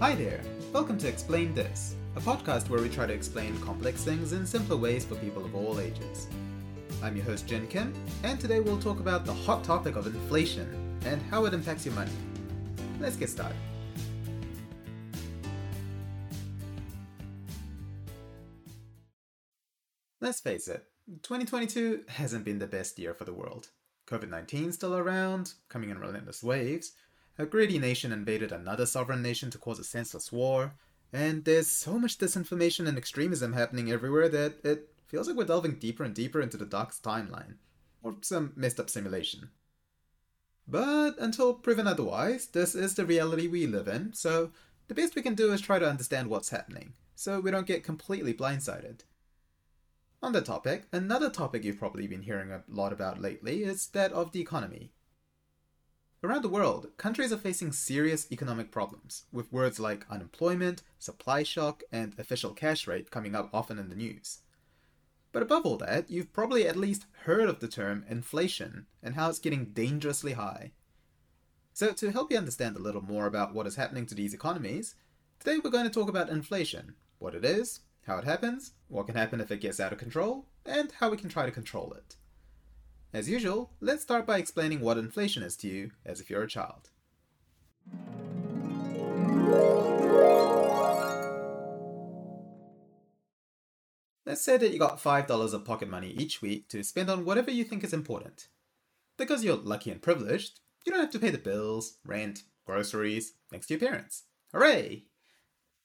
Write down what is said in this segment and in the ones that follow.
Hi there! Welcome to Explain This, a podcast where we try to explain complex things in simpler ways for people of all ages. I'm your host, Jin Kim, and today we'll talk about the hot topic of inflation and how it impacts your money. Let's get started. Let's face it, 2022 hasn't been the best year for the world. COVID 19 still around, coming in relentless waves. A greedy nation invaded another sovereign nation to cause a senseless war. And there's so much disinformation and extremism happening everywhere that it feels like we're delving deeper and deeper into the darkest timeline, or some messed up simulation. But until proven otherwise, this is the reality we live in, so the best we can do is try to understand what's happening, so we don't get completely blindsided. On the topic, another topic you've probably been hearing a lot about lately is that of the economy. Around the world, countries are facing serious economic problems, with words like unemployment, supply shock, and official cash rate coming up often in the news. But above all that, you've probably at least heard of the term inflation and how it's getting dangerously high. So, to help you understand a little more about what is happening to these economies, today we're going to talk about inflation, what it is, how it happens, what can happen if it gets out of control, and how we can try to control it. As usual, let's start by explaining what inflation is to you as if you're a child. Let's say that you got $5 of pocket money each week to spend on whatever you think is important. Because you're lucky and privileged, you don't have to pay the bills, rent, groceries, thanks to your parents. Hooray!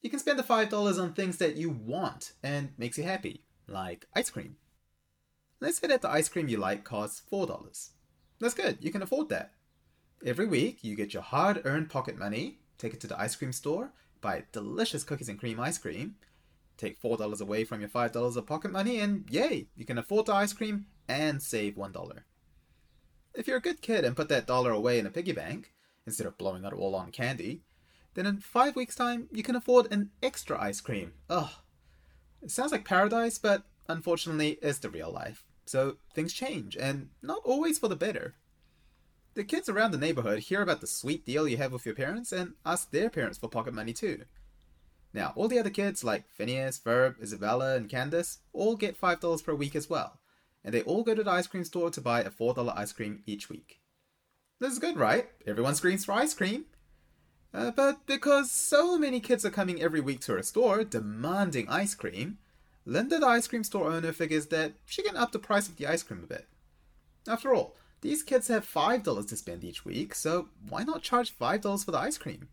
You can spend the $5 on things that you want and makes you happy, like ice cream. Let's say that the ice cream you like costs $4. That's good, you can afford that. Every week, you get your hard earned pocket money, take it to the ice cream store, buy delicious cookies and cream ice cream, take $4 away from your $5 of pocket money, and yay, you can afford the ice cream and save $1. If you're a good kid and put that dollar away in a piggy bank, instead of blowing it all on candy, then in five weeks' time, you can afford an extra ice cream. Ugh. It sounds like paradise, but unfortunately, it's the real life. So things change, and not always for the better. The kids around the neighborhood hear about the sweet deal you have with your parents and ask their parents for pocket money too. Now, all the other kids, like Phineas, Ferb, Isabella, and Candace, all get $5 per week as well, and they all go to the ice cream store to buy a $4 ice cream each week. This is good, right? Everyone screams for ice cream. Uh, but because so many kids are coming every week to our store demanding ice cream, Linda, the ice cream store owner, figures that she can up the price of the ice cream a bit. After all, these kids have $5 to spend each week, so why not charge $5 for the ice cream?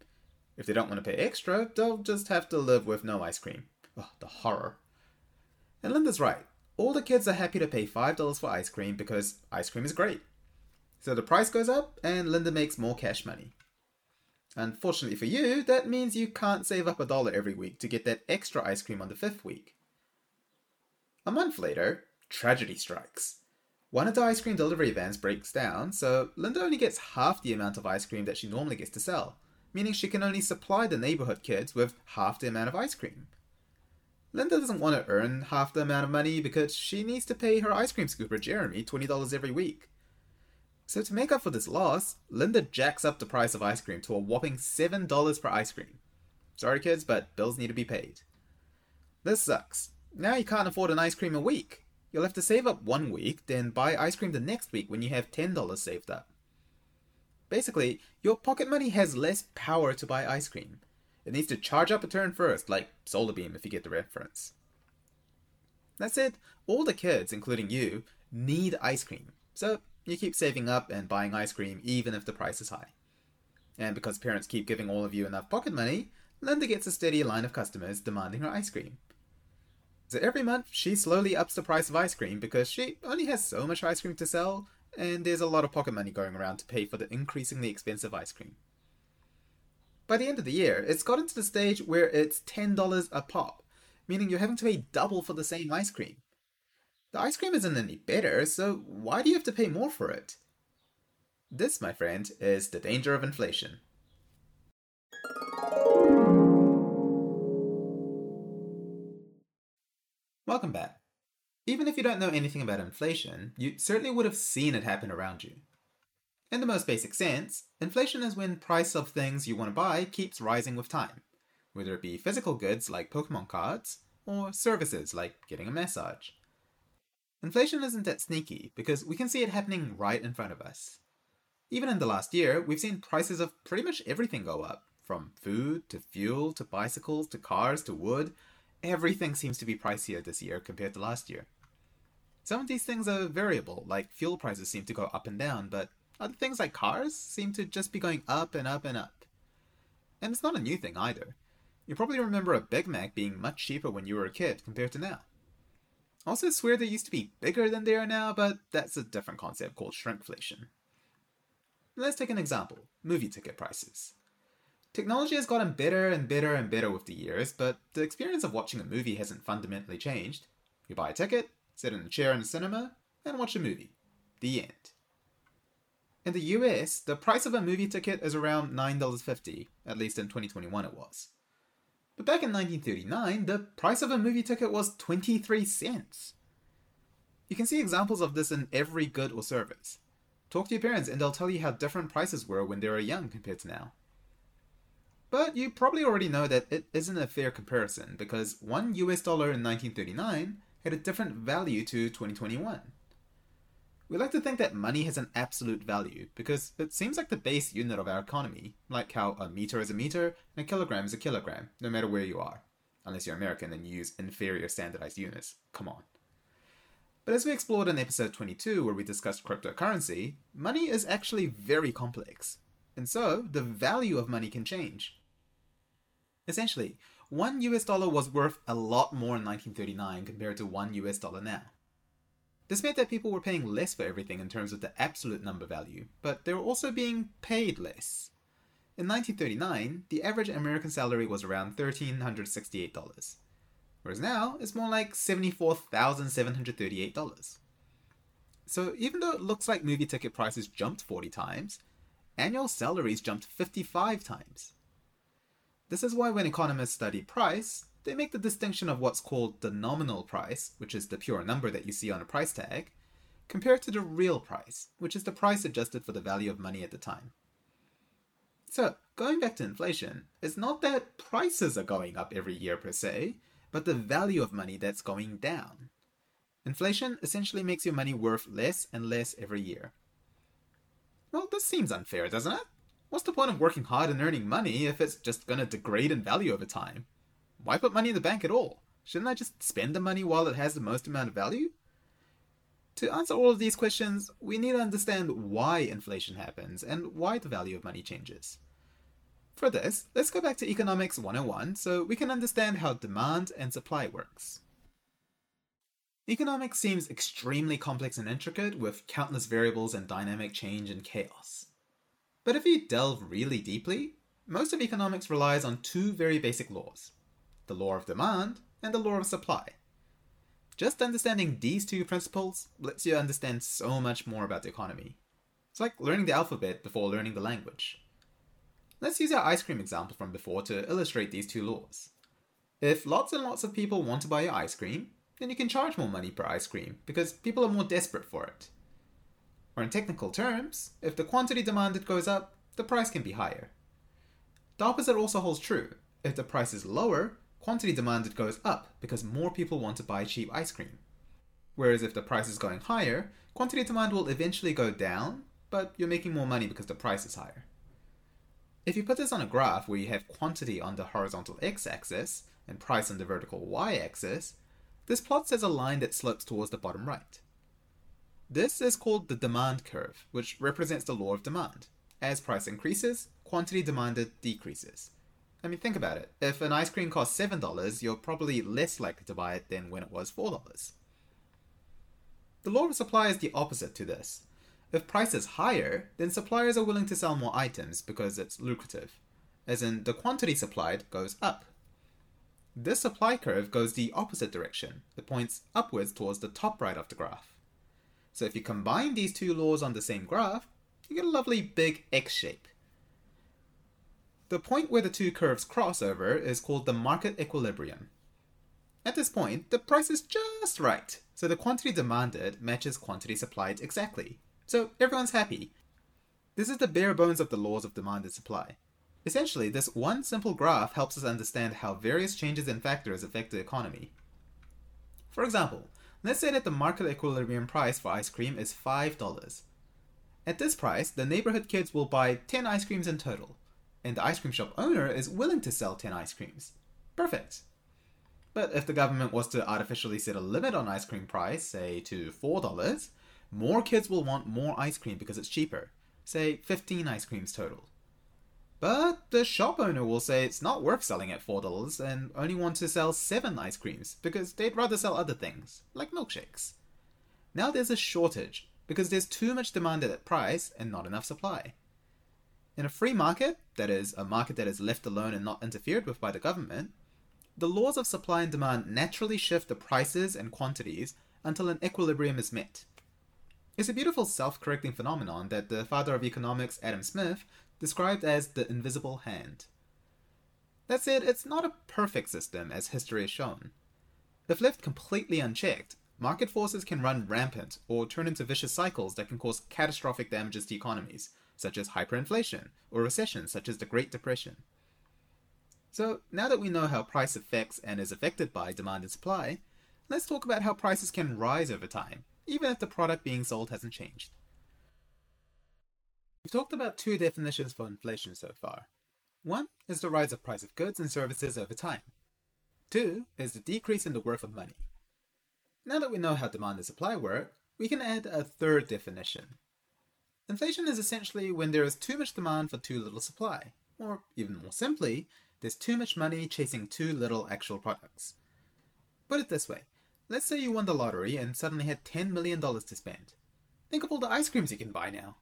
If they don't want to pay extra, they'll just have to live with no ice cream. Oh, the horror. And Linda's right. All the kids are happy to pay $5 for ice cream because ice cream is great. So the price goes up, and Linda makes more cash money. Unfortunately for you, that means you can't save up a dollar every week to get that extra ice cream on the fifth week. A month later, tragedy strikes. One of the ice cream delivery vans breaks down, so Linda only gets half the amount of ice cream that she normally gets to sell, meaning she can only supply the neighborhood kids with half the amount of ice cream. Linda doesn't want to earn half the amount of money because she needs to pay her ice cream scooper Jeremy $20 every week. So to make up for this loss, Linda jacks up the price of ice cream to a whopping $7 per ice cream. Sorry kids, but bills need to be paid. This sucks. Now you can't afford an ice cream a week. You'll have to save up one week, then buy ice cream the next week when you have $10 saved up. Basically, your pocket money has less power to buy ice cream. It needs to charge up a turn first, like Solar Beam if you get the reference. That's it. All the kids, including you, need ice cream. So you keep saving up and buying ice cream even if the price is high. And because parents keep giving all of you enough pocket money, Linda gets a steady line of customers demanding her ice cream. So every month, she slowly ups the price of ice cream because she only has so much ice cream to sell, and there's a lot of pocket money going around to pay for the increasingly expensive ice cream. By the end of the year, it's gotten to the stage where it's $10 a pop, meaning you're having to pay double for the same ice cream. The ice cream isn't any better, so why do you have to pay more for it? This, my friend, is the danger of inflation. Welcome back. Even if you don't know anything about inflation, you certainly would have seen it happen around you. In the most basic sense, inflation is when price of things you want to buy keeps rising with time. whether it be physical goods like Pokemon cards or services like getting a massage. Inflation isn't that sneaky because we can see it happening right in front of us. Even in the last year, we've seen prices of pretty much everything go up from food to fuel to bicycles to cars to wood. Everything seems to be pricier this year compared to last year. Some of these things are variable, like fuel prices seem to go up and down, but other things like cars seem to just be going up and up and up. And it's not a new thing either. You probably remember a Big Mac being much cheaper when you were a kid compared to now. Also swear they used to be bigger than they are now, but that's a different concept called shrinkflation. Let's take an example movie ticket prices. Technology has gotten better and better and better with the years, but the experience of watching a movie hasn't fundamentally changed. You buy a ticket, sit in a chair in a cinema, and watch a movie. The end. In the US, the price of a movie ticket is around $9.50, at least in 2021 it was. But back in 1939, the price of a movie ticket was 23 cents. You can see examples of this in every good or service. Talk to your parents and they'll tell you how different prices were when they were young compared to now. But you probably already know that it isn't a fair comparison because one US dollar in 1939 had a different value to 2021. We like to think that money has an absolute value because it seems like the base unit of our economy, like how a meter is a meter and a kilogram is a kilogram, no matter where you are. Unless you're American and you use inferior standardized units. Come on. But as we explored in episode 22, where we discussed cryptocurrency, money is actually very complex. And so, the value of money can change. Essentially, one US dollar was worth a lot more in 1939 compared to one US dollar now. This meant that people were paying less for everything in terms of the absolute number value, but they were also being paid less. In 1939, the average American salary was around $1,368, whereas now it's more like $74,738. So even though it looks like movie ticket prices jumped 40 times, annual salaries jumped 55 times. This is why when economists study price, they make the distinction of what's called the nominal price, which is the pure number that you see on a price tag, compared to the real price, which is the price adjusted for the value of money at the time. So, going back to inflation, it's not that prices are going up every year per se, but the value of money that's going down. Inflation essentially makes your money worth less and less every year. Well, this seems unfair, doesn't it? What's the point of working hard and earning money if it's just gonna degrade in value over time? Why put money in the bank at all? Shouldn't I just spend the money while it has the most amount of value? To answer all of these questions, we need to understand why inflation happens and why the value of money changes. For this, let's go back to Economics 101 so we can understand how demand and supply works. Economics seems extremely complex and intricate with countless variables and dynamic change and chaos. But if you delve really deeply, most of economics relies on two very basic laws the law of demand and the law of supply. Just understanding these two principles lets you understand so much more about the economy. It's like learning the alphabet before learning the language. Let's use our ice cream example from before to illustrate these two laws. If lots and lots of people want to buy your ice cream, then you can charge more money per ice cream because people are more desperate for it. Or in technical terms, if the quantity demanded goes up, the price can be higher. The opposite also holds true. If the price is lower, quantity demanded goes up because more people want to buy cheap ice cream. Whereas if the price is going higher, quantity demand will eventually go down, but you're making more money because the price is higher. If you put this on a graph where you have quantity on the horizontal x axis and price on the vertical y axis, this plot says a line that slopes towards the bottom right. This is called the demand curve, which represents the law of demand. As price increases, quantity demanded decreases. I mean, think about it. If an ice cream costs $7, you're probably less likely to buy it than when it was $4. The law of supply is the opposite to this. If price is higher, then suppliers are willing to sell more items because it's lucrative, as in the quantity supplied goes up. This supply curve goes the opposite direction. It points upwards towards the top right of the graph. So if you combine these two laws on the same graph, you get a lovely big X shape. The point where the two curves cross over is called the market equilibrium. At this point, the price is just right, so the quantity demanded matches quantity supplied exactly. So everyone's happy. This is the bare bones of the laws of demand and supply. Essentially, this one simple graph helps us understand how various changes in factors affect the economy. For example, let's say that the market equilibrium price for ice cream is $5. At this price, the neighborhood kids will buy 10 ice creams in total, and the ice cream shop owner is willing to sell 10 ice creams. Perfect. But if the government was to artificially set a limit on ice cream price, say to $4, more kids will want more ice cream because it's cheaper, say 15 ice creams total. But the shop owner will say it's not worth selling at $4 and only want to sell 7 ice creams because they'd rather sell other things, like milkshakes. Now there's a shortage because there's too much demand at that price and not enough supply. In a free market, that is, a market that is left alone and not interfered with by the government, the laws of supply and demand naturally shift the prices and quantities until an equilibrium is met. It's a beautiful self correcting phenomenon that the father of economics, Adam Smith, described as the invisible hand. That said, it's not a perfect system, as history has shown. If left completely unchecked, market forces can run rampant or turn into vicious cycles that can cause catastrophic damages to economies, such as hyperinflation or recessions such as the Great Depression. So, now that we know how price affects and is affected by demand and supply, let's talk about how prices can rise over time, even if the product being sold hasn't changed. We've talked about two definitions for inflation so far. One is the rise of price of goods and services over time. Two is the decrease in the worth of money. Now that we know how demand and supply work, we can add a third definition. Inflation is essentially when there is too much demand for too little supply, or even more simply, there's too much money chasing too little actual products. Put it this way let's say you won the lottery and suddenly had $10 million to spend. Think of all the ice creams you can buy now.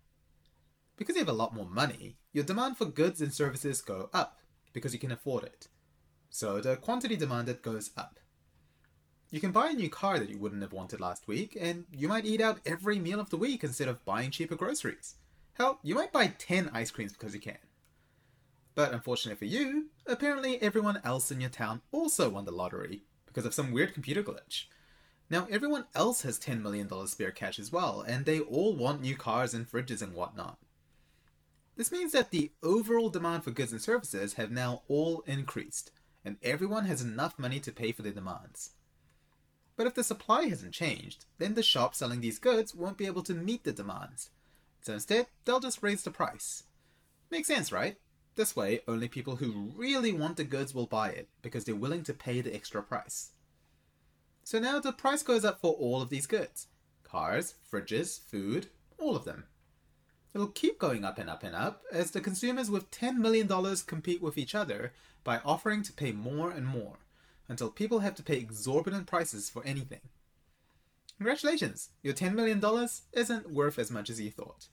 Because you have a lot more money, your demand for goods and services go up because you can afford it. So the quantity demanded goes up. You can buy a new car that you wouldn't have wanted last week, and you might eat out every meal of the week instead of buying cheaper groceries. Hell, you might buy 10 ice creams because you can. But unfortunately for you, apparently everyone else in your town also won the lottery because of some weird computer glitch. Now, everyone else has $10 million spare cash as well, and they all want new cars and fridges and whatnot. This means that the overall demand for goods and services have now all increased, and everyone has enough money to pay for their demands. But if the supply hasn't changed, then the shop selling these goods won't be able to meet the demands. So instead, they'll just raise the price. Makes sense, right? This way, only people who really want the goods will buy it because they're willing to pay the extra price. So now the price goes up for all of these goods cars, fridges, food, all of them. It'll keep going up and up and up as the consumers with $10 million compete with each other by offering to pay more and more until people have to pay exorbitant prices for anything. Congratulations, your $10 million isn't worth as much as you thought.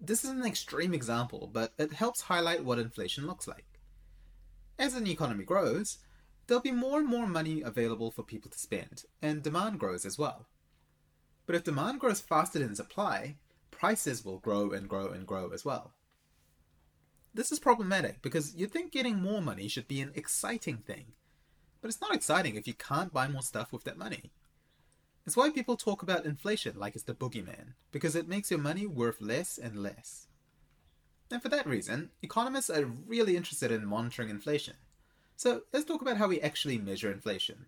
This is an extreme example, but it helps highlight what inflation looks like. As an economy grows, there'll be more and more money available for people to spend, and demand grows as well. But if demand grows faster than supply, prices will grow and grow and grow as well. This is problematic because you'd think getting more money should be an exciting thing, but it's not exciting if you can't buy more stuff with that money. It's why people talk about inflation like it's the boogeyman, because it makes your money worth less and less. And for that reason, economists are really interested in monitoring inflation. So let's talk about how we actually measure inflation.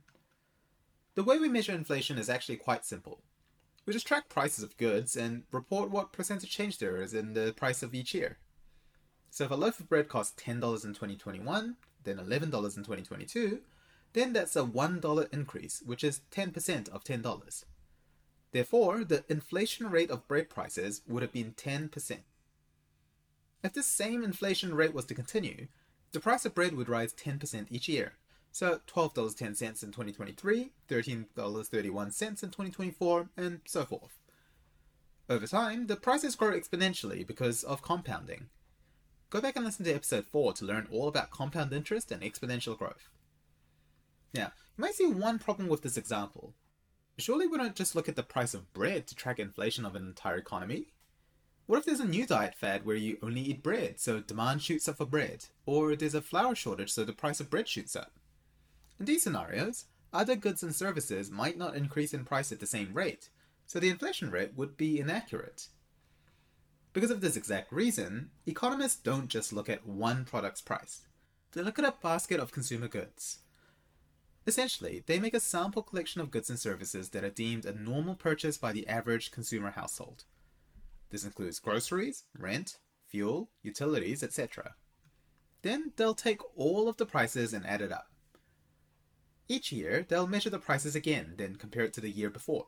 The way we measure inflation is actually quite simple. We just track prices of goods and report what percentage change there is in the price of each year. So if a loaf of bread costs $10 in 2021, then $11 in 2022, then that's a $1 increase, which is 10% of $10. Therefore, the inflation rate of bread prices would have been 10%. If this same inflation rate was to continue, the price of bread would rise 10% each year, so $12.10 in 2023, $13.31 in 2024, and so forth. Over time, the prices grow exponentially because of compounding. Go back and listen to episode 4 to learn all about compound interest and exponential growth. Now, you might see one problem with this example. Surely we don't just look at the price of bread to track inflation of an entire economy. What if there's a new diet fad where you only eat bread, so demand shoots up for bread? Or there's a flour shortage, so the price of bread shoots up? In these scenarios, other goods and services might not increase in price at the same rate, so the inflation rate would be inaccurate. Because of this exact reason, economists don't just look at one product's price. They look at a basket of consumer goods. Essentially, they make a sample collection of goods and services that are deemed a normal purchase by the average consumer household. This includes groceries, rent, fuel, utilities, etc. Then they'll take all of the prices and add it up. Each year, they'll measure the prices again, then compare it to the year before.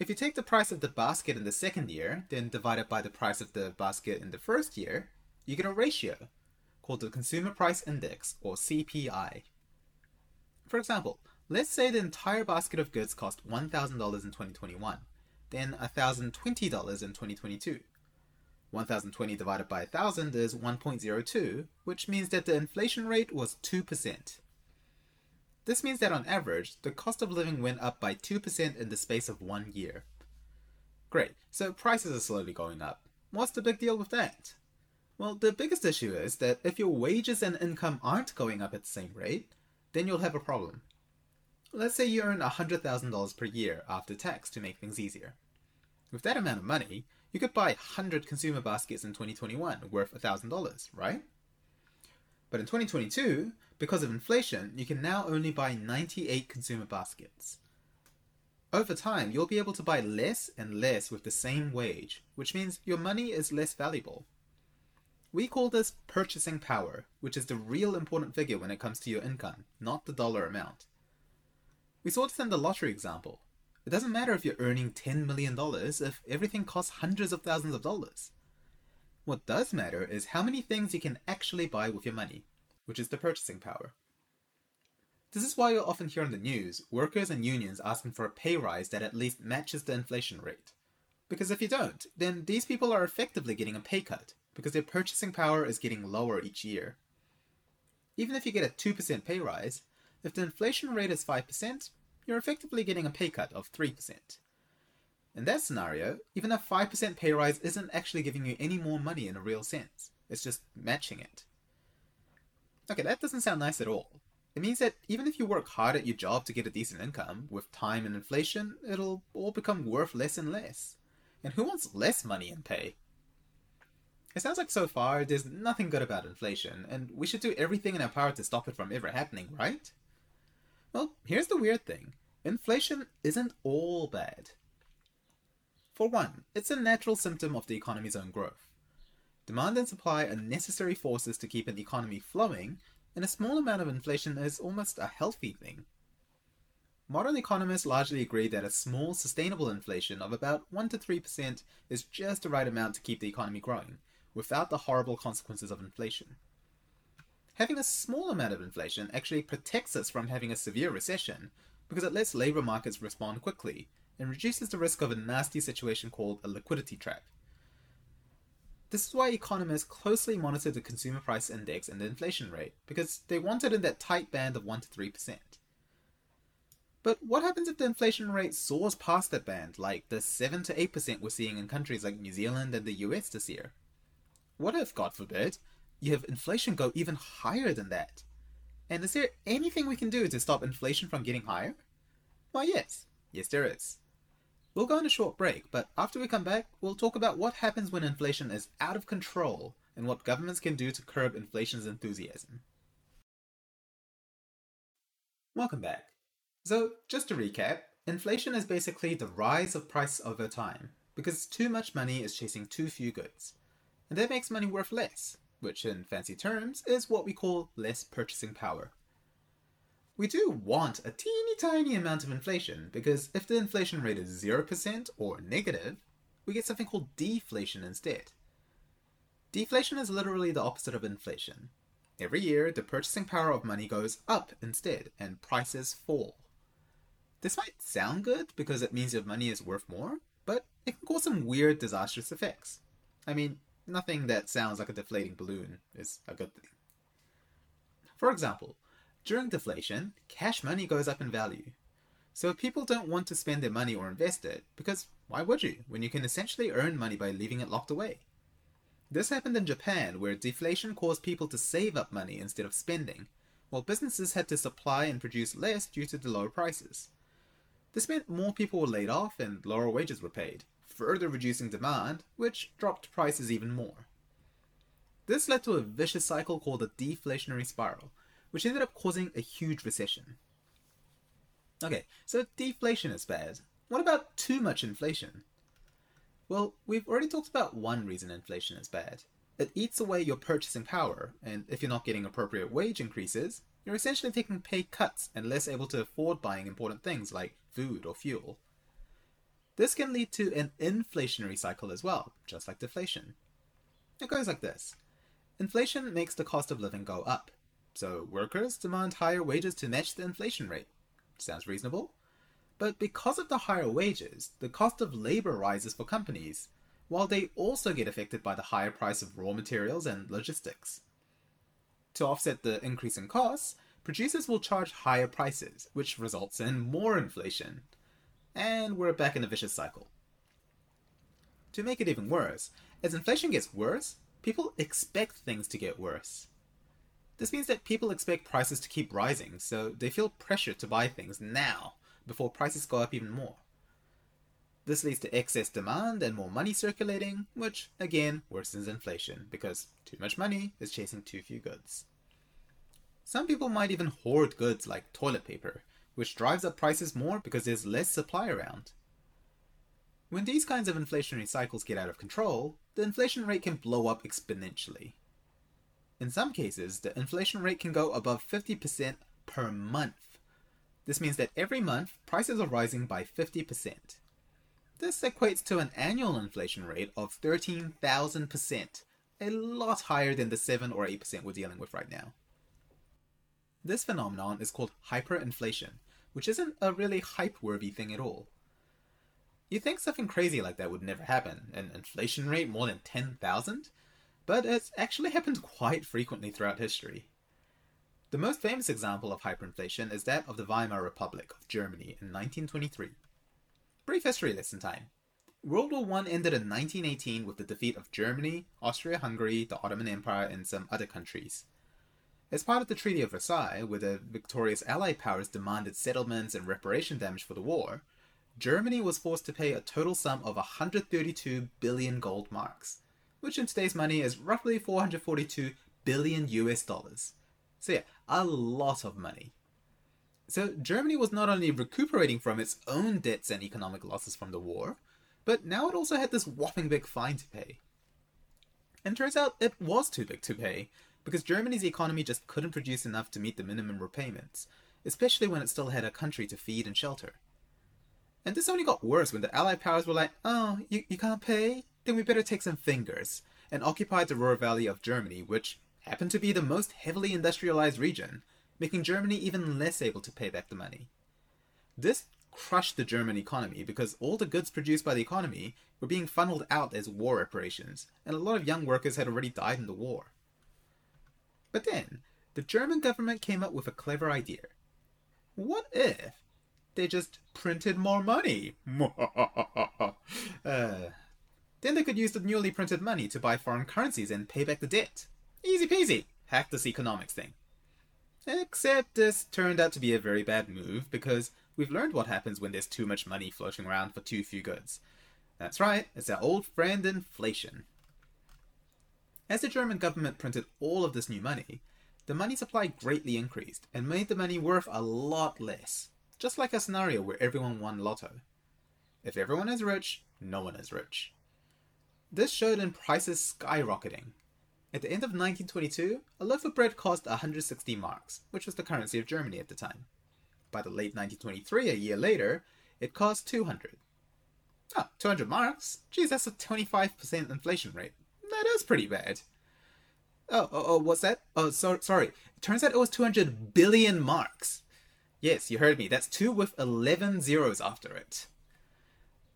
If you take the price of the basket in the second year, then divide it by the price of the basket in the first year, you get a ratio called the Consumer Price Index, or CPI. For example, let's say the entire basket of goods cost $1,000 in 2021, then $1,020 in 2022. 1020 divided by 1000 is 1.02, which means that the inflation rate was 2%. This means that on average, the cost of living went up by 2% in the space of one year. Great, so prices are slowly going up. What's the big deal with that? Well, the biggest issue is that if your wages and income aren't going up at the same rate, then you'll have a problem. Let's say you earn $100,000 per year after tax to make things easier. With that amount of money, you could buy 100 consumer baskets in 2021 worth $1,000, right? But in 2022, because of inflation, you can now only buy 98 consumer baskets. Over time, you'll be able to buy less and less with the same wage, which means your money is less valuable. We call this purchasing power, which is the real important figure when it comes to your income, not the dollar amount. We saw this in the lottery example. It doesn't matter if you're earning $10 million if everything costs hundreds of thousands of dollars. What does matter is how many things you can actually buy with your money, which is the purchasing power. This is why you'll often hear in the news workers and unions asking for a pay rise that at least matches the inflation rate. Because if you don't, then these people are effectively getting a pay cut, because their purchasing power is getting lower each year. Even if you get a 2% pay rise, if the inflation rate is 5%, you're effectively getting a pay cut of 3%. In that scenario, even a 5% pay rise isn't actually giving you any more money in a real sense, it's just matching it. Okay, that doesn't sound nice at all. It means that even if you work hard at your job to get a decent income, with time and inflation, it'll all become worth less and less. And who wants less money in pay? It sounds like so far there's nothing good about inflation, and we should do everything in our power to stop it from ever happening, right? Well, here's the weird thing inflation isn't all bad. For one, it's a natural symptom of the economy's own growth. Demand and supply are necessary forces to keep an economy flowing, and a small amount of inflation is almost a healthy thing. Modern economists largely agree that a small, sustainable inflation of about 1 to 3% is just the right amount to keep the economy growing, without the horrible consequences of inflation. Having a small amount of inflation actually protects us from having a severe recession because it lets labor markets respond quickly and reduces the risk of a nasty situation called a liquidity trap. This is why economists closely monitor the consumer price index and the inflation rate, because they want it in that tight band of 1 to 3%. But what happens if the inflation rate soars past that band, like the 7 to 8% we're seeing in countries like New Zealand and the US this year? What if, God forbid, you have inflation go even higher than that? And is there anything we can do to stop inflation from getting higher? Why, yes. Yes, there is. We'll go on a short break, but after we come back, we'll talk about what happens when inflation is out of control and what governments can do to curb inflation's enthusiasm. Welcome back. So, just to recap, inflation is basically the rise of price over time, because too much money is chasing too few goods and that makes money worth less, which in fancy terms is what we call less purchasing power. We do want a teeny tiny amount of inflation because if the inflation rate is 0% or negative, we get something called deflation instead. Deflation is literally the opposite of inflation. Every year, the purchasing power of money goes up instead, and prices fall. This might sound good because it means your money is worth more, but it can cause some weird, disastrous effects. I mean, nothing that sounds like a deflating balloon is a good thing. For example, during deflation, cash money goes up in value. So people don't want to spend their money or invest it, because why would you, when you can essentially earn money by leaving it locked away? This happened in Japan, where deflation caused people to save up money instead of spending, while businesses had to supply and produce less due to the lower prices. This meant more people were laid off and lower wages were paid, further reducing demand, which dropped prices even more. This led to a vicious cycle called a deflationary spiral, which ended up causing a huge recession. Okay, so deflation is bad. What about too much inflation? Well, we've already talked about one reason inflation is bad. It eats away your purchasing power, and if you're not getting appropriate wage increases, you're essentially taking pay cuts and less able to afford buying important things like food or fuel. This can lead to an inflationary cycle as well, just like deflation. It goes like this Inflation makes the cost of living go up, so workers demand higher wages to match the inflation rate. Sounds reasonable? But because of the higher wages, the cost of labor rises for companies, while they also get affected by the higher price of raw materials and logistics. To offset the increase in costs, producers will charge higher prices, which results in more inflation. And we're back in a vicious cycle. To make it even worse, as inflation gets worse, people expect things to get worse. This means that people expect prices to keep rising, so they feel pressure to buy things now before prices go up even more. This leads to excess demand and more money circulating, which again worsens inflation because too much money is chasing too few goods. Some people might even hoard goods like toilet paper, which drives up prices more because there's less supply around. When these kinds of inflationary cycles get out of control, the inflation rate can blow up exponentially. In some cases, the inflation rate can go above 50% per month. This means that every month, prices are rising by 50%. This equates to an annual inflation rate of 13,000%, a lot higher than the 7 or 8% we're dealing with right now. This phenomenon is called hyperinflation, which isn't a really hype-worthy thing at all. You think something crazy like that would never happen, an inflation rate more than 10,000? But it's actually happened quite frequently throughout history. The most famous example of hyperinflation is that of the Weimar Republic of Germany in 1923. Brief history lesson time. World War I ended in 1918 with the defeat of Germany, Austria Hungary, the Ottoman Empire, and some other countries. As part of the Treaty of Versailles, where the victorious Allied powers demanded settlements and reparation damage for the war, Germany was forced to pay a total sum of 132 billion gold marks, which in today's money is roughly 442 billion US dollars. So, yeah, a lot of money. So, Germany was not only recuperating from its own debts and economic losses from the war, but now it also had this whopping big fine to pay. And turns out it was too big to pay, because Germany's economy just couldn't produce enough to meet the minimum repayments, especially when it still had a country to feed and shelter. And this only got worse when the Allied powers were like, oh, you, you can't pay? then we better take some fingers and occupy the Ruhr Valley of Germany, which happened to be the most heavily industrialized region, making Germany even less able to pay back the money. This crushed the German economy because all the goods produced by the economy were being funneled out as war reparations, and a lot of young workers had already died in the war. But then, the German government came up with a clever idea. What if they just printed more money? uh, then they could use the newly printed money to buy foreign currencies and pay back the debt. Easy peasy. Hack this economics thing. Except this turned out to be a very bad move because we've learned what happens when there's too much money floating around for too few goods. That's right, it's our old friend inflation. As the German government printed all of this new money, the money supply greatly increased and made the money worth a lot less, just like a scenario where everyone won lotto. If everyone is rich, no one is rich. This showed in prices skyrocketing. At the end of 1922, a loaf of bread cost 160 marks, which was the currency of Germany at the time. By the late 1923, a year later, it cost 200. Oh, ah, 200 marks? Geez, that's a 25% inflation rate. That is pretty bad. Oh, oh, oh what's that? Oh, so, sorry. It turns out it was 200 billion marks. Yes, you heard me. That's two with 11 zeros after it.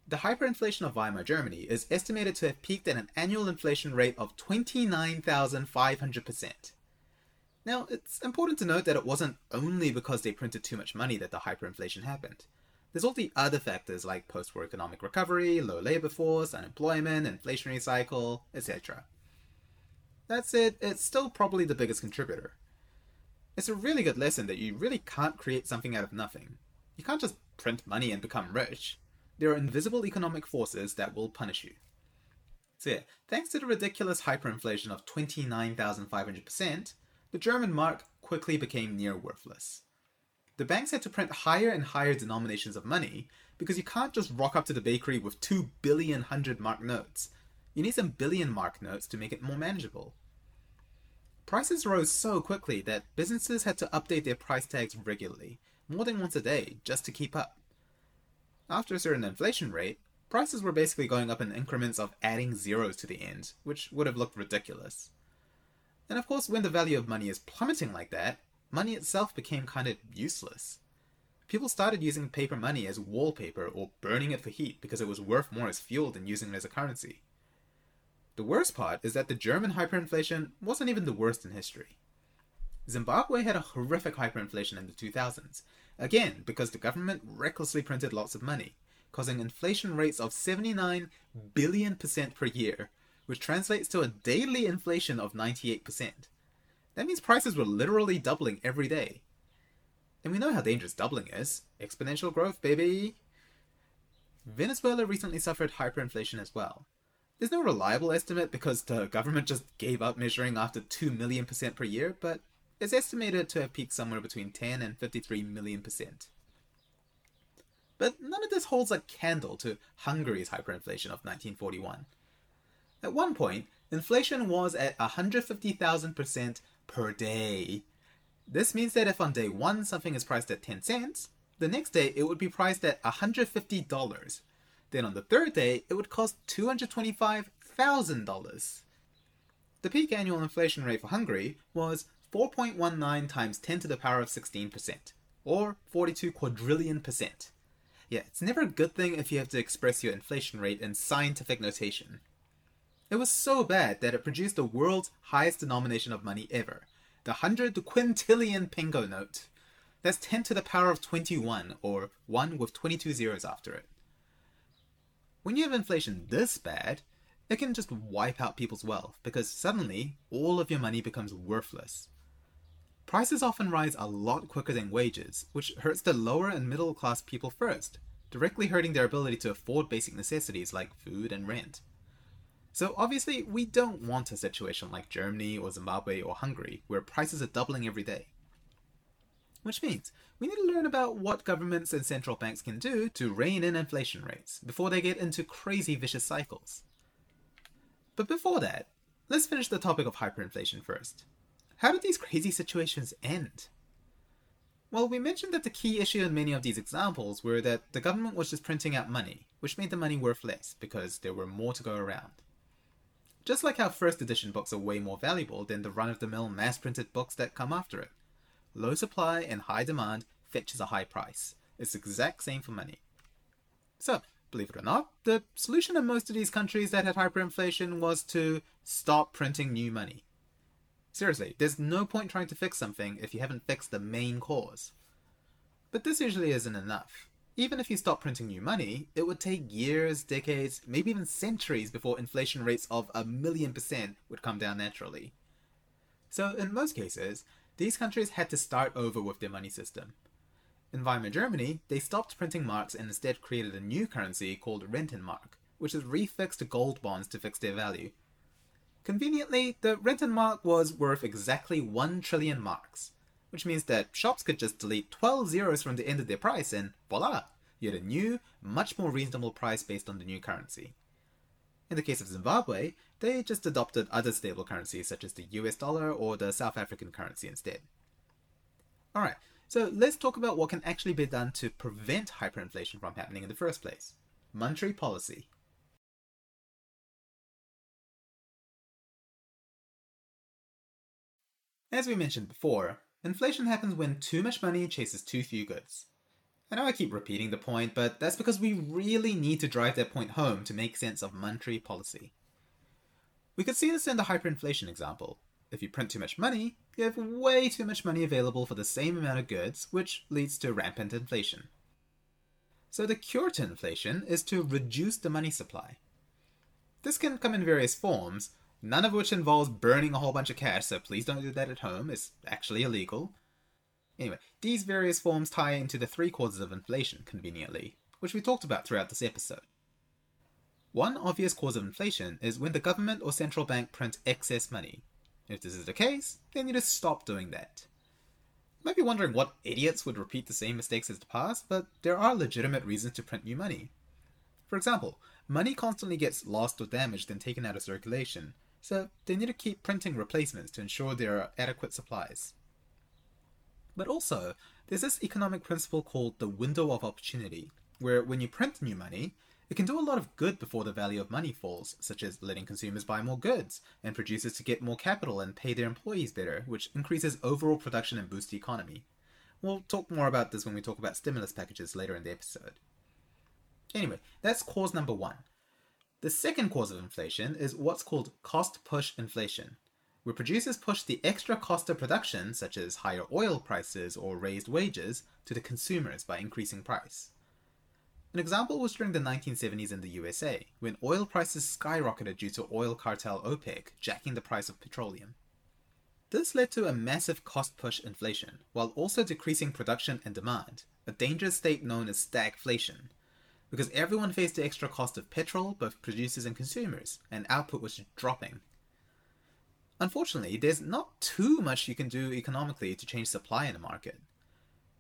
The hyperinflation of Weimar Germany is estimated to have peaked at an annual inflation rate of 29,500%. Now, it's important to note that it wasn't only because they printed too much money that the hyperinflation happened. There's all the other factors like post war economic recovery, low labor force, unemployment, inflationary cycle, etc. That said, it's still probably the biggest contributor. It's a really good lesson that you really can't create something out of nothing. You can't just print money and become rich. there are invisible economic forces that will punish you. So yeah, thanks to the ridiculous hyperinflation of 29,500%, the German mark quickly became near worthless. The banks had to print higher and higher denominations of money because you can't just rock up to the bakery with 2 billion 100 mark notes. You need some billion mark notes to make it more manageable. Prices rose so quickly that businesses had to update their price tags regularly, more than once a day, just to keep up. After a certain inflation rate, prices were basically going up in increments of adding zeros to the end, which would have looked ridiculous. And of course, when the value of money is plummeting like that, money itself became kind of useless. People started using paper money as wallpaper or burning it for heat because it was worth more as fuel than using it as a currency. The worst part is that the German hyperinflation wasn't even the worst in history. Zimbabwe had a horrific hyperinflation in the 2000s, again because the government recklessly printed lots of money, causing inflation rates of 79 billion percent per year, which translates to a daily inflation of 98%. That means prices were literally doubling every day. And we know how dangerous doubling is exponential growth, baby! Venezuela recently suffered hyperinflation as well. There's no reliable estimate because the government just gave up measuring after 2 million percent per year, but it's estimated to have peaked somewhere between 10 and 53 million percent. But none of this holds a candle to Hungary's hyperinflation of 1941. At one point, inflation was at 150,000% per day. This means that if on day one something is priced at 10 cents, the next day it would be priced at $150. Then on the third day, it would cost $225,000. The peak annual inflation rate for Hungary was 4.19 times 10 to the power of 16%, or 42 quadrillion percent. Yeah, it's never a good thing if you have to express your inflation rate in scientific notation. It was so bad that it produced the world's highest denomination of money ever, the 100 quintillion pengő note. That's 10 to the power of 21, or 1 with 22 zeros after it. When you have inflation this bad, it can just wipe out people's wealth because suddenly all of your money becomes worthless. Prices often rise a lot quicker than wages, which hurts the lower and middle class people first, directly hurting their ability to afford basic necessities like food and rent. So obviously, we don't want a situation like Germany or Zimbabwe or Hungary, where prices are doubling every day. Which means we need to learn about what governments and central banks can do to rein in inflation rates before they get into crazy vicious cycles. But before that, let's finish the topic of hyperinflation first. How did these crazy situations end? Well, we mentioned that the key issue in many of these examples were that the government was just printing out money, which made the money worth less because there were more to go around. Just like how first edition books are way more valuable than the run of the mill mass printed books that come after it. Low supply and high demand fetches a high price. It's the exact same for money. So, believe it or not, the solution in most of these countries that had hyperinflation was to stop printing new money. Seriously, there's no point trying to fix something if you haven't fixed the main cause. But this usually isn't enough. Even if you stop printing new money, it would take years, decades, maybe even centuries before inflation rates of a million percent would come down naturally. So, in most cases, these countries had to start over with their money system. In Weimar Germany, they stopped printing marks and instead created a new currency called Rentenmark, which is refixed to gold bonds to fix their value. Conveniently, the Rentenmark was worth exactly 1 trillion marks, which means that shops could just delete 12 zeros from the end of their price and voila, you had a new, much more reasonable price based on the new currency. In the case of Zimbabwe, they just adopted other stable currencies such as the US dollar or the South African currency instead. Alright, so let's talk about what can actually be done to prevent hyperinflation from happening in the first place monetary policy. As we mentioned before, Inflation happens when too much money chases too few goods. I know I keep repeating the point, but that's because we really need to drive that point home to make sense of monetary policy. We could see this in the hyperinflation example. If you print too much money, you have way too much money available for the same amount of goods, which leads to rampant inflation. So the cure to inflation is to reduce the money supply. This can come in various forms, none of which involves burning a whole bunch of cash, so please don't do that at home. It's actually illegal. Anyway, these various forms tie into the three causes of inflation, conveniently, which we talked about throughout this episode. One obvious cause of inflation is when the government or central bank print excess money. If this is the case, then you just stop doing that. You might be wondering what idiots would repeat the same mistakes as the past, but there are legitimate reasons to print new money. For example, money constantly gets lost or damaged and taken out of circulation, so they need to keep printing replacements to ensure there are adequate supplies. But also, there's this economic principle called the window of opportunity, where when you print new money, it can do a lot of good before the value of money falls, such as letting consumers buy more goods and producers to get more capital and pay their employees better, which increases overall production and boosts the economy. We'll talk more about this when we talk about stimulus packages later in the episode. Anyway, that's cause number one. The second cause of inflation is what's called cost push inflation where producers push the extra cost of production, such as higher oil prices or raised wages, to the consumers by increasing price. An example was during the 1970s in the USA, when oil prices skyrocketed due to oil cartel OPEC jacking the price of petroleum. This led to a massive cost push inflation, while also decreasing production and demand, a dangerous state known as stagflation, because everyone faced the extra cost of petrol, both producers and consumers, and output was dropping, Unfortunately, there's not too much you can do economically to change supply in the market.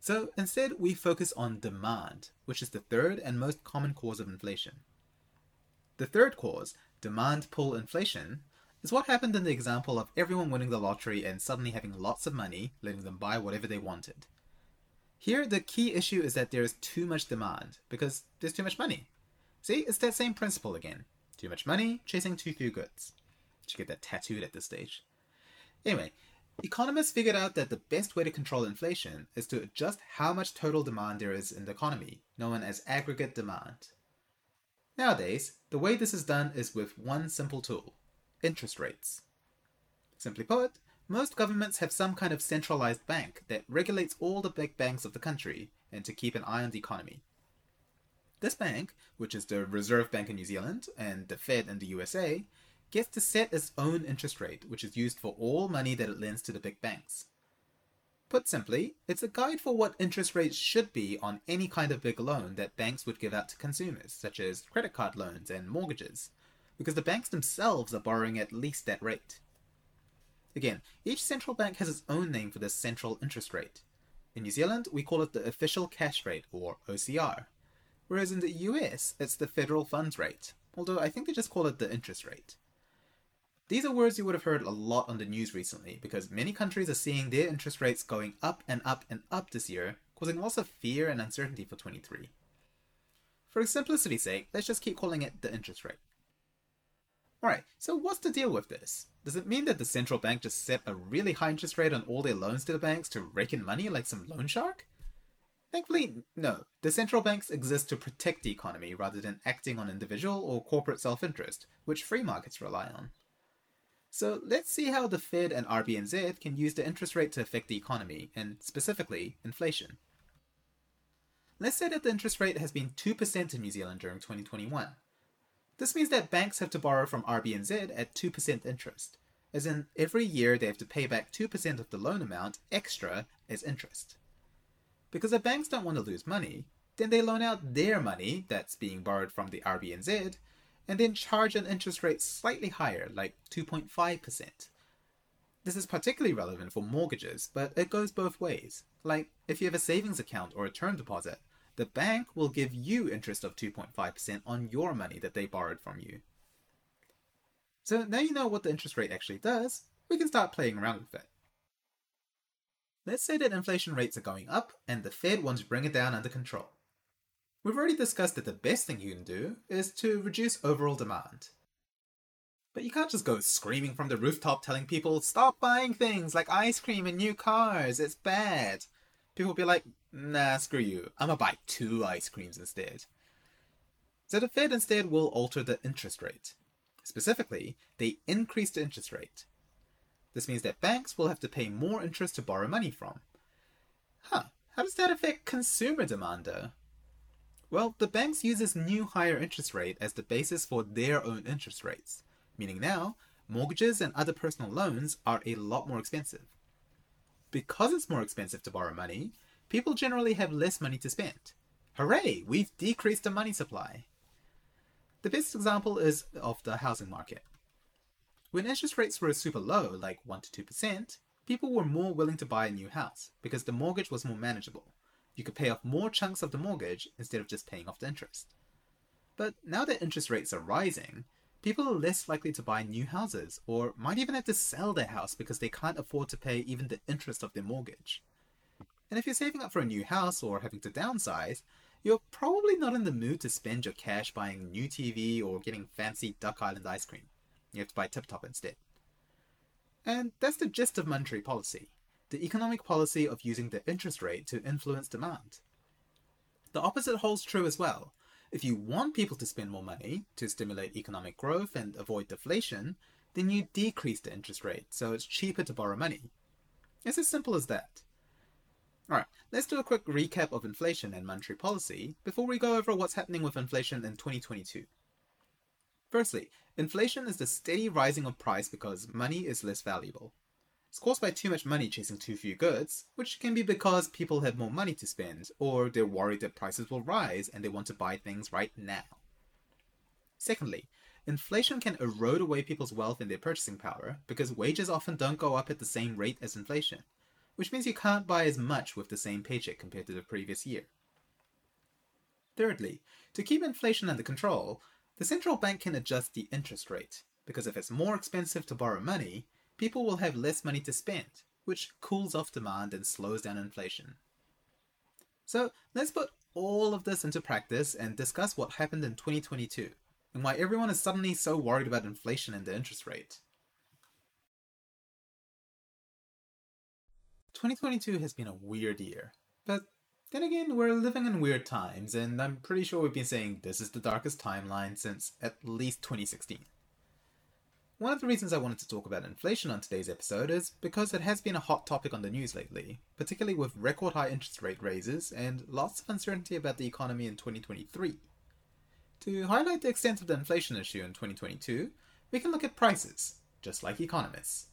So instead, we focus on demand, which is the third and most common cause of inflation. The third cause, demand pull inflation, is what happened in the example of everyone winning the lottery and suddenly having lots of money, letting them buy whatever they wanted. Here, the key issue is that there is too much demand because there's too much money. See, it's that same principle again. Too much money, chasing too few goods. Should get that tattooed at this stage. Anyway, economists figured out that the best way to control inflation is to adjust how much total demand there is in the economy, known as aggregate demand. Nowadays, the way this is done is with one simple tool interest rates. Simply put, most governments have some kind of centralized bank that regulates all the big banks of the country and to keep an eye on the economy. This bank, which is the Reserve Bank in New Zealand and the Fed in the USA, gets to set its own interest rate, which is used for all money that it lends to the big banks. Put simply, it's a guide for what interest rates should be on any kind of big loan that banks would give out to consumers, such as credit card loans and mortgages, because the banks themselves are borrowing at least that rate. Again, each central bank has its own name for this central interest rate. In New Zealand, we call it the official cash rate, or OCR, whereas in the US, it's the federal funds rate, although I think they just call it the interest rate. These are words you would have heard a lot on the news recently because many countries are seeing their interest rates going up and up and up this year, causing lots of fear and uncertainty for 23. For simplicity's sake, let's just keep calling it the interest rate. Alright, so what's the deal with this? Does it mean that the central bank just set a really high interest rate on all their loans to the banks to rake in money like some loan shark? Thankfully, no. The central banks exist to protect the economy rather than acting on individual or corporate self interest, which free markets rely on. So let's see how the Fed and RBNZ can use the interest rate to affect the economy, and specifically, inflation. Let's say that the interest rate has been 2% in New Zealand during 2021. This means that banks have to borrow from RBNZ at 2% interest, as in every year they have to pay back 2% of the loan amount extra as interest. Because the banks don't want to lose money, then they loan out their money that's being borrowed from the RBNZ and then charge an interest rate slightly higher, like 2.5%. This is particularly relevant for mortgages, but it goes both ways. Like, if you have a savings account or a term deposit, the bank will give you interest of 2.5% on your money that they borrowed from you. So now you know what the interest rate actually does, we can start playing around with it. Let's say that inflation rates are going up and the Fed wants to bring it down under control. We've already discussed that the best thing you can do is to reduce overall demand. But you can't just go screaming from the rooftop telling people, stop buying things like ice cream and new cars, it's bad. People will be like, nah, screw you, I'm gonna buy two ice creams instead. So the Fed instead will alter the interest rate. Specifically, they increase the interest rate. This means that banks will have to pay more interest to borrow money from. Huh, how does that affect consumer demand though? Well, the banks use this new higher interest rate as the basis for their own interest rates, meaning now mortgages and other personal loans are a lot more expensive. Because it's more expensive to borrow money, people generally have less money to spend. Hooray, we've decreased the money supply. The best example is of the housing market. When interest rates were super low, like 1 to 2%, people were more willing to buy a new house because the mortgage was more manageable. You could pay off more chunks of the mortgage instead of just paying off the interest. But now that interest rates are rising, people are less likely to buy new houses or might even have to sell their house because they can't afford to pay even the interest of their mortgage. And if you're saving up for a new house or having to downsize, you're probably not in the mood to spend your cash buying new TV or getting fancy Duck Island ice cream. You have to buy Tip Top instead. And that's the gist of monetary policy the economic policy of using the interest rate to influence demand. The opposite holds true as well. If you want people to spend more money to stimulate economic growth and avoid deflation, then you decrease the interest rate so it's cheaper to borrow money. It's as simple as that. Alright, let's do a quick recap of inflation and monetary policy before we go over what's happening with inflation in 2022. Firstly, inflation is the steady rising of price because money is less valuable. It's caused by too much money chasing too few goods, which can be because people have more money to spend, or they're worried that prices will rise and they want to buy things right now. Secondly, inflation can erode away people's wealth and their purchasing power because wages often don't go up at the same rate as inflation which means you can't buy as much with the same paycheck compared to the previous year. Thirdly, to keep inflation under control, the central bank can adjust the interest rate, because if it's more expensive to borrow money, people will have less money to spend, which cools off demand and slows down inflation. So let's put all of this into practice and discuss what happened in 2022 and why everyone is suddenly so worried about inflation and the interest rate. 2022 has been a weird year. But then again, we're living in weird times, and I'm pretty sure we've been saying this is the darkest timeline since at least 2016. One of the reasons I wanted to talk about inflation on today's episode is because it has been a hot topic on the news lately, particularly with record high interest rate raises and lots of uncertainty about the economy in 2023. To highlight the extent of the inflation issue in 2022, we can look at prices, just like economists.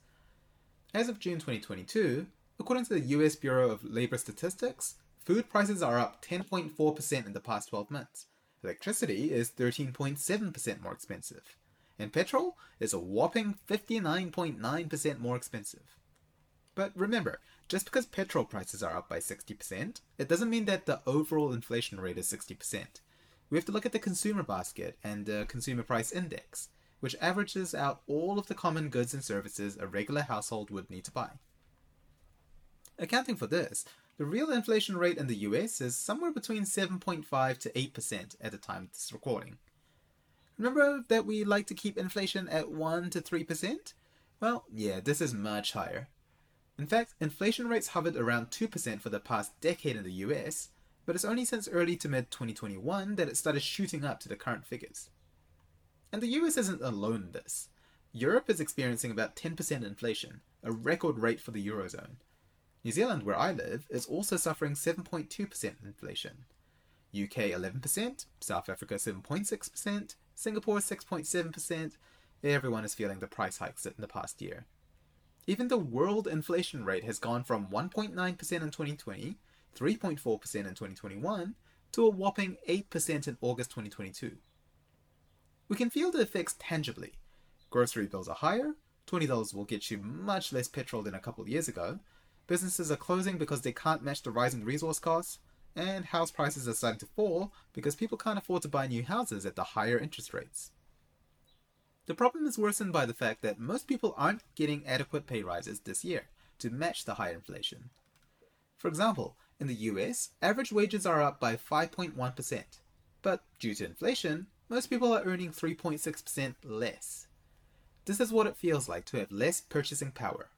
As of June 2022, According to the US Bureau of Labor Statistics, food prices are up 10.4% in the past 12 months. Electricity is 13.7% more expensive. And petrol is a whopping 59.9% more expensive. But remember, just because petrol prices are up by 60%, it doesn't mean that the overall inflation rate is 60%. We have to look at the consumer basket and the consumer price index, which averages out all of the common goods and services a regular household would need to buy. Accounting for this, the real inflation rate in the US is somewhere between 7.5 to 8% at the time of this recording. Remember that we like to keep inflation at 1 to 3%? Well, yeah, this is much higher. In fact, inflation rates hovered around 2% for the past decade in the US, but it's only since early to mid 2021 that it started shooting up to the current figures. And the US isn't alone in this. Europe is experiencing about 10% inflation, a record rate for the Eurozone, New Zealand, where I live, is also suffering 7.2% inflation. UK 11%, South Africa 7.6%, Singapore 6.7%. Everyone is feeling the price hikes in the past year. Even the world inflation rate has gone from 1.9% in 2020, 3.4% in 2021, to a whopping 8% in August 2022. We can feel the effects tangibly. Grocery bills are higher, $20 will get you much less petrol than a couple years ago, businesses are closing because they can't match the rising resource costs, and house prices are starting to fall because people can't afford to buy new houses at the higher interest rates. The problem is worsened by the fact that most people aren't getting adequate pay rises this year to match the higher inflation. For example, in the US, average wages are up by 5.1%, but due to inflation, most people are earning 3.6% less. This is what it feels like to have less purchasing power.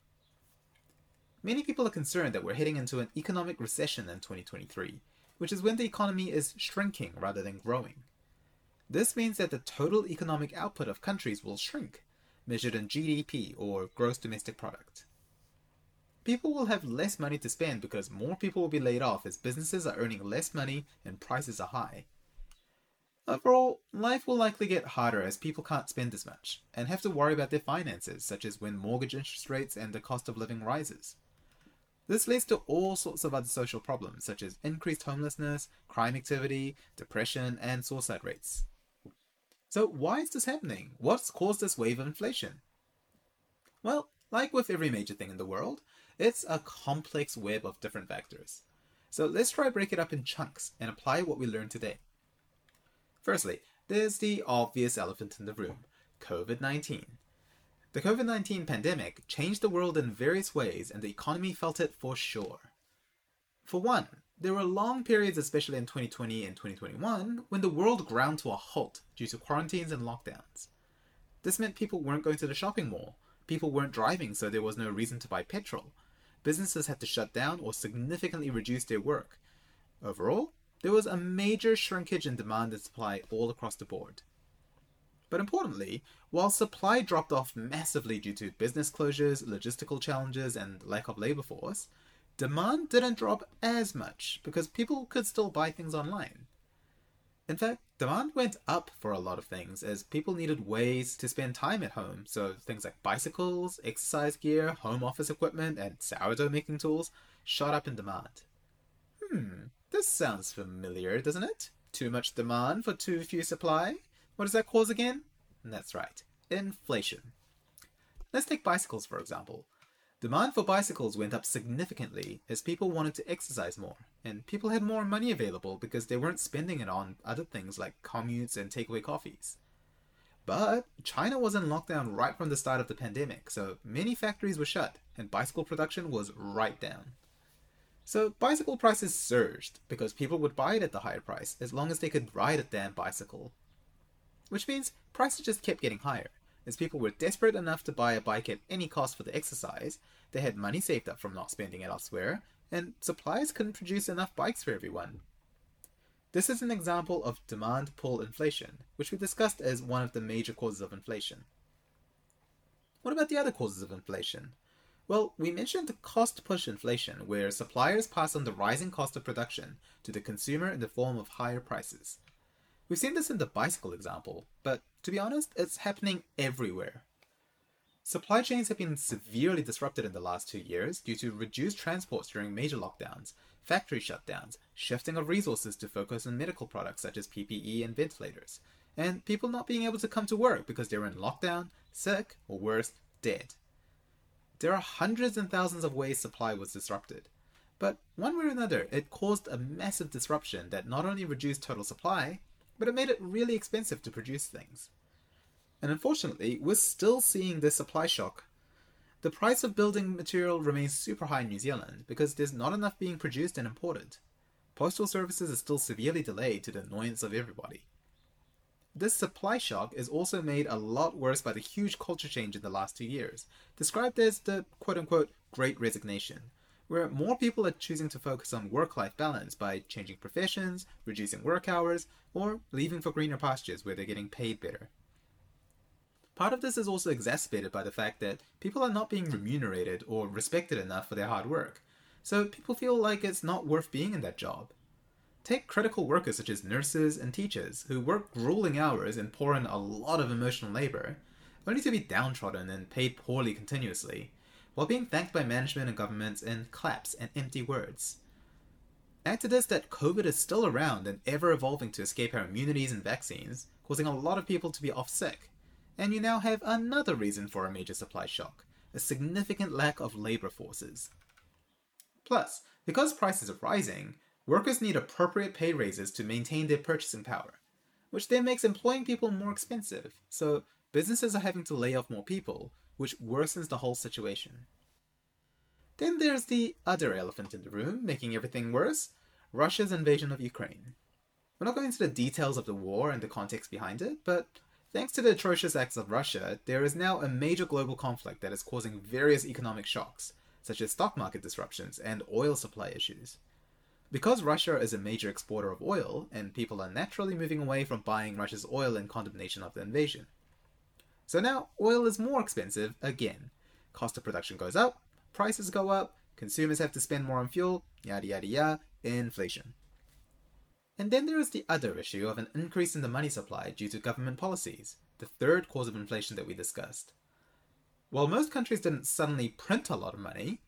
Many people are concerned that we're heading into an economic recession in 2023, which is when the economy is shrinking rather than growing. This means that the total economic output of countries will shrink, measured in GDP or gross domestic product. People will have less money to spend because more people will be laid off as businesses are earning less money and prices are high. Overall, life will likely get harder as people can't spend as much and have to worry about their finances, such as when mortgage interest rates and the cost of living rises. This leads to all sorts of other social problems, such as increased homelessness, crime activity, depression, and suicide rates. So, why is this happening? What's caused this wave of inflation? Well, like with every major thing in the world, it's a complex web of different factors. So, let's try break it up in chunks and apply what we learned today. Firstly, there's the obvious elephant in the room COVID 19. The COVID 19 pandemic changed the world in various ways, and the economy felt it for sure. For one, there were long periods, especially in 2020 and 2021, when the world ground to a halt due to quarantines and lockdowns. This meant people weren't going to the shopping mall, people weren't driving, so there was no reason to buy petrol. Businesses had to shut down or significantly reduce their work. Overall, there was a major shrinkage in demand and supply all across the board. But importantly, while supply dropped off massively due to business closures, logistical challenges, and lack of labor force, demand didn't drop as much because people could still buy things online. In fact, demand went up for a lot of things as people needed ways to spend time at home, so things like bicycles, exercise gear, home office equipment, and sourdough making tools shot up in demand. Hmm, this sounds familiar, doesn't it? Too much demand for too few supply? What does that cause again? That's right, inflation. Let's take bicycles for example. Demand for bicycles went up significantly as people wanted to exercise more, and people had more money available because they weren't spending it on other things like commutes and takeaway coffees. But China was in lockdown right from the start of the pandemic, so many factories were shut, and bicycle production was right down. So bicycle prices surged because people would buy it at the higher price as long as they could ride a damn bicycle which means prices just kept getting higher. As people were desperate enough to buy a bike at any cost for the exercise, they had money saved up from not spending it elsewhere, and suppliers couldn't produce enough bikes for everyone. This is an example of demand pull inflation, which we discussed as one of the major causes of inflation. What about the other causes of inflation? Well, we mentioned cost push inflation, where suppliers pass on the rising cost of production to the consumer in the form of higher prices. We've seen this in the bicycle example, but to be honest, it's happening everywhere. Supply chains have been severely disrupted in the last two years due to reduced transports during major lockdowns, factory shutdowns, shifting of resources to focus on medical products such as PPE and ventilators, and people not being able to come to work because they're in lockdown, sick, or worse, dead. There are hundreds and thousands of ways supply was disrupted. But one way or another, it caused a massive disruption that not only reduced total supply, but it made it really expensive to produce things. And unfortunately, we're still seeing this supply shock. The price of building material remains super high in New Zealand because there's not enough being produced and imported. Postal services are still severely delayed to the annoyance of everybody. This supply shock is also made a lot worse by the huge culture change in the last two years, described as the quote unquote Great Resignation, where more people are choosing to focus on work life balance by changing professions, reducing work hours, or leaving for greener pastures where they're getting paid better. Part of this is also exacerbated by the fact that people are not being remunerated or respected enough for their hard work, so people feel like it's not worth being in that job. Take critical workers such as nurses and teachers who work grueling hours and pour in a lot of emotional labor, only to be downtrodden and paid poorly continuously, while being thanked by management and governments in claps and empty words. Add to this that COVID is still around and ever evolving to escape our immunities and vaccines, causing a lot of people to be off sick. And you now have another reason for a major supply shock a significant lack of labor forces. Plus, because prices are rising, workers need appropriate pay raises to maintain their purchasing power, which then makes employing people more expensive, so businesses are having to lay off more people, which worsens the whole situation. Then there's the other elephant in the room, making everything worse Russia's invasion of Ukraine. We're not going into the details of the war and the context behind it, but thanks to the atrocious acts of Russia, there is now a major global conflict that is causing various economic shocks, such as stock market disruptions and oil supply issues. Because Russia is a major exporter of oil, and people are naturally moving away from buying Russia's oil in condemnation of the invasion. So now oil is more expensive again. Cost of production goes up, prices go up, consumers have to spend more on fuel, yada yada yada, inflation. And then there is the other issue of an increase in the money supply due to government policies, the third cause of inflation that we discussed. While most countries didn't suddenly print a lot of money,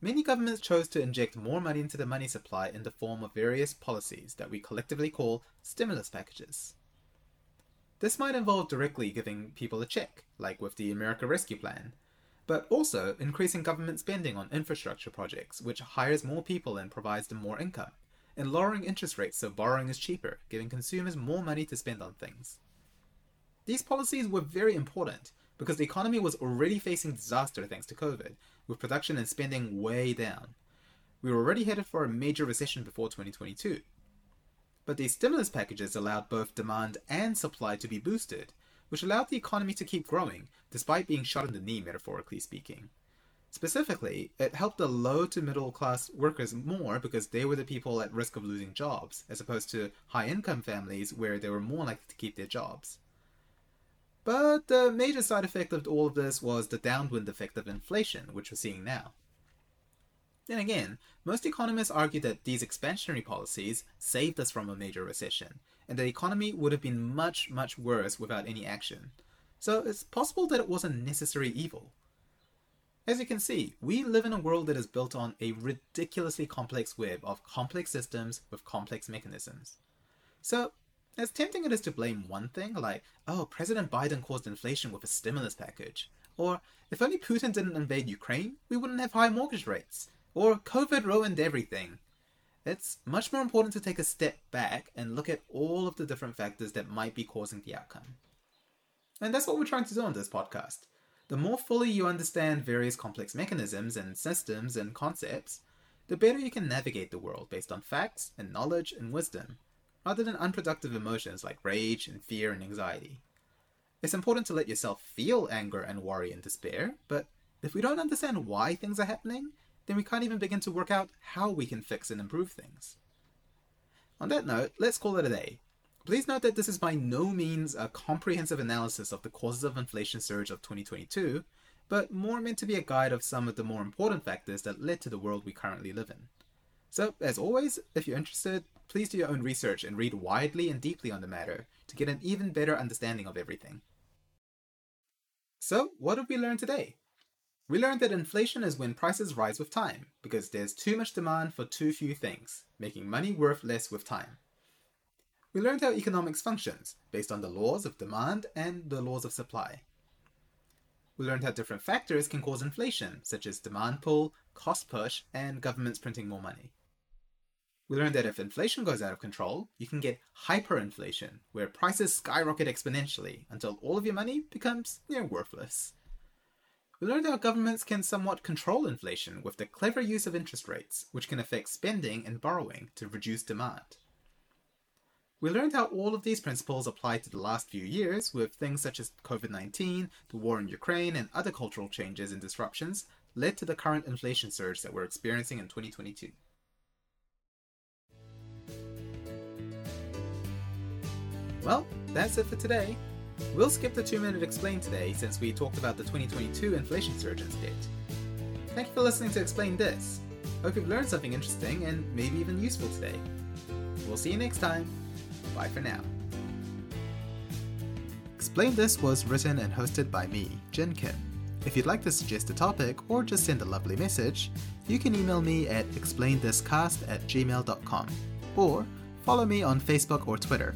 many governments chose to inject more money into the money supply in the form of various policies that we collectively call stimulus packages. This might involve directly giving people a check, like with the America Rescue Plan, but also increasing government spending on infrastructure projects, which hires more people and provides them more income, and lowering interest rates so borrowing is cheaper, giving consumers more money to spend on things. These policies were very important because the economy was already facing disaster thanks to COVID, with production and spending way down. We were already headed for a major recession before 2022. But these stimulus packages allowed both demand and supply to be boosted, which allowed the economy to keep growing despite being shot in the knee, metaphorically speaking. Specifically, it helped the low to middle class workers more because they were the people at risk of losing jobs, as opposed to high income families where they were more likely to keep their jobs. But the major side effect of all of this was the downwind effect of inflation, which we're seeing now. Then again, most economists argue that these expansionary policies saved us from a major recession, and the economy would have been much, much worse without any action. So it's possible that it was a necessary evil. As you can see, we live in a world that is built on a ridiculously complex web of complex systems with complex mechanisms. So as tempting it is to blame one thing, like, oh, President Biden caused inflation with a stimulus package, or if only Putin didn't invade Ukraine, we wouldn't have high mortgage rates, or COVID ruined everything. It's much more important to take a step back and look at all of the different factors that might be causing the outcome. And that's what we're trying to do on this podcast. The more fully you understand various complex mechanisms and systems and concepts, the better you can navigate the world based on facts and knowledge and wisdom rather than unproductive emotions like rage and fear and anxiety. It's important to let yourself feel anger and worry and despair, but if we don't understand why things are happening, then we can't even begin to work out how we can fix and improve things. On that note, let's call it a day. Please note that this is by no means a comprehensive analysis of the causes of inflation surge of 2022, but more meant to be a guide of some of the more important factors that led to the world we currently live in. So, as always, if you're interested, please do your own research and read widely and deeply on the matter to get an even better understanding of everything. So, what did we learn today? We learned that inflation is when prices rise with time, because there's too much demand for too few things, making money worth less with time. We learned how economics functions, based on the laws of demand and the laws of supply. We learned how different factors can cause inflation, such as demand pull, cost push, and governments printing more money. We learned that if inflation goes out of control, you can get hyperinflation, where prices skyrocket exponentially until all of your money becomes near worthless. We learned how governments can somewhat control inflation with the clever use of interest rates, which can affect spending and borrowing to reduce demand. We learned how all of these principles apply to the last few years with things such as COVID 19, the war in Ukraine, and other cultural changes and disruptions led to the current inflation surge that we're experiencing in 2022. Well, that's it for today. We'll skip the 2 minute explain today since we talked about the 2022 inflation surge instead. Thank you for listening to Explain This. Hope you've learned something interesting and maybe even useful today. We'll see you next time. Bye for now. Explain This was written and hosted by me, Jin Kim. If you'd like to suggest a topic or just send a lovely message, you can email me at explainthiscast at gmail.com or follow me on Facebook or Twitter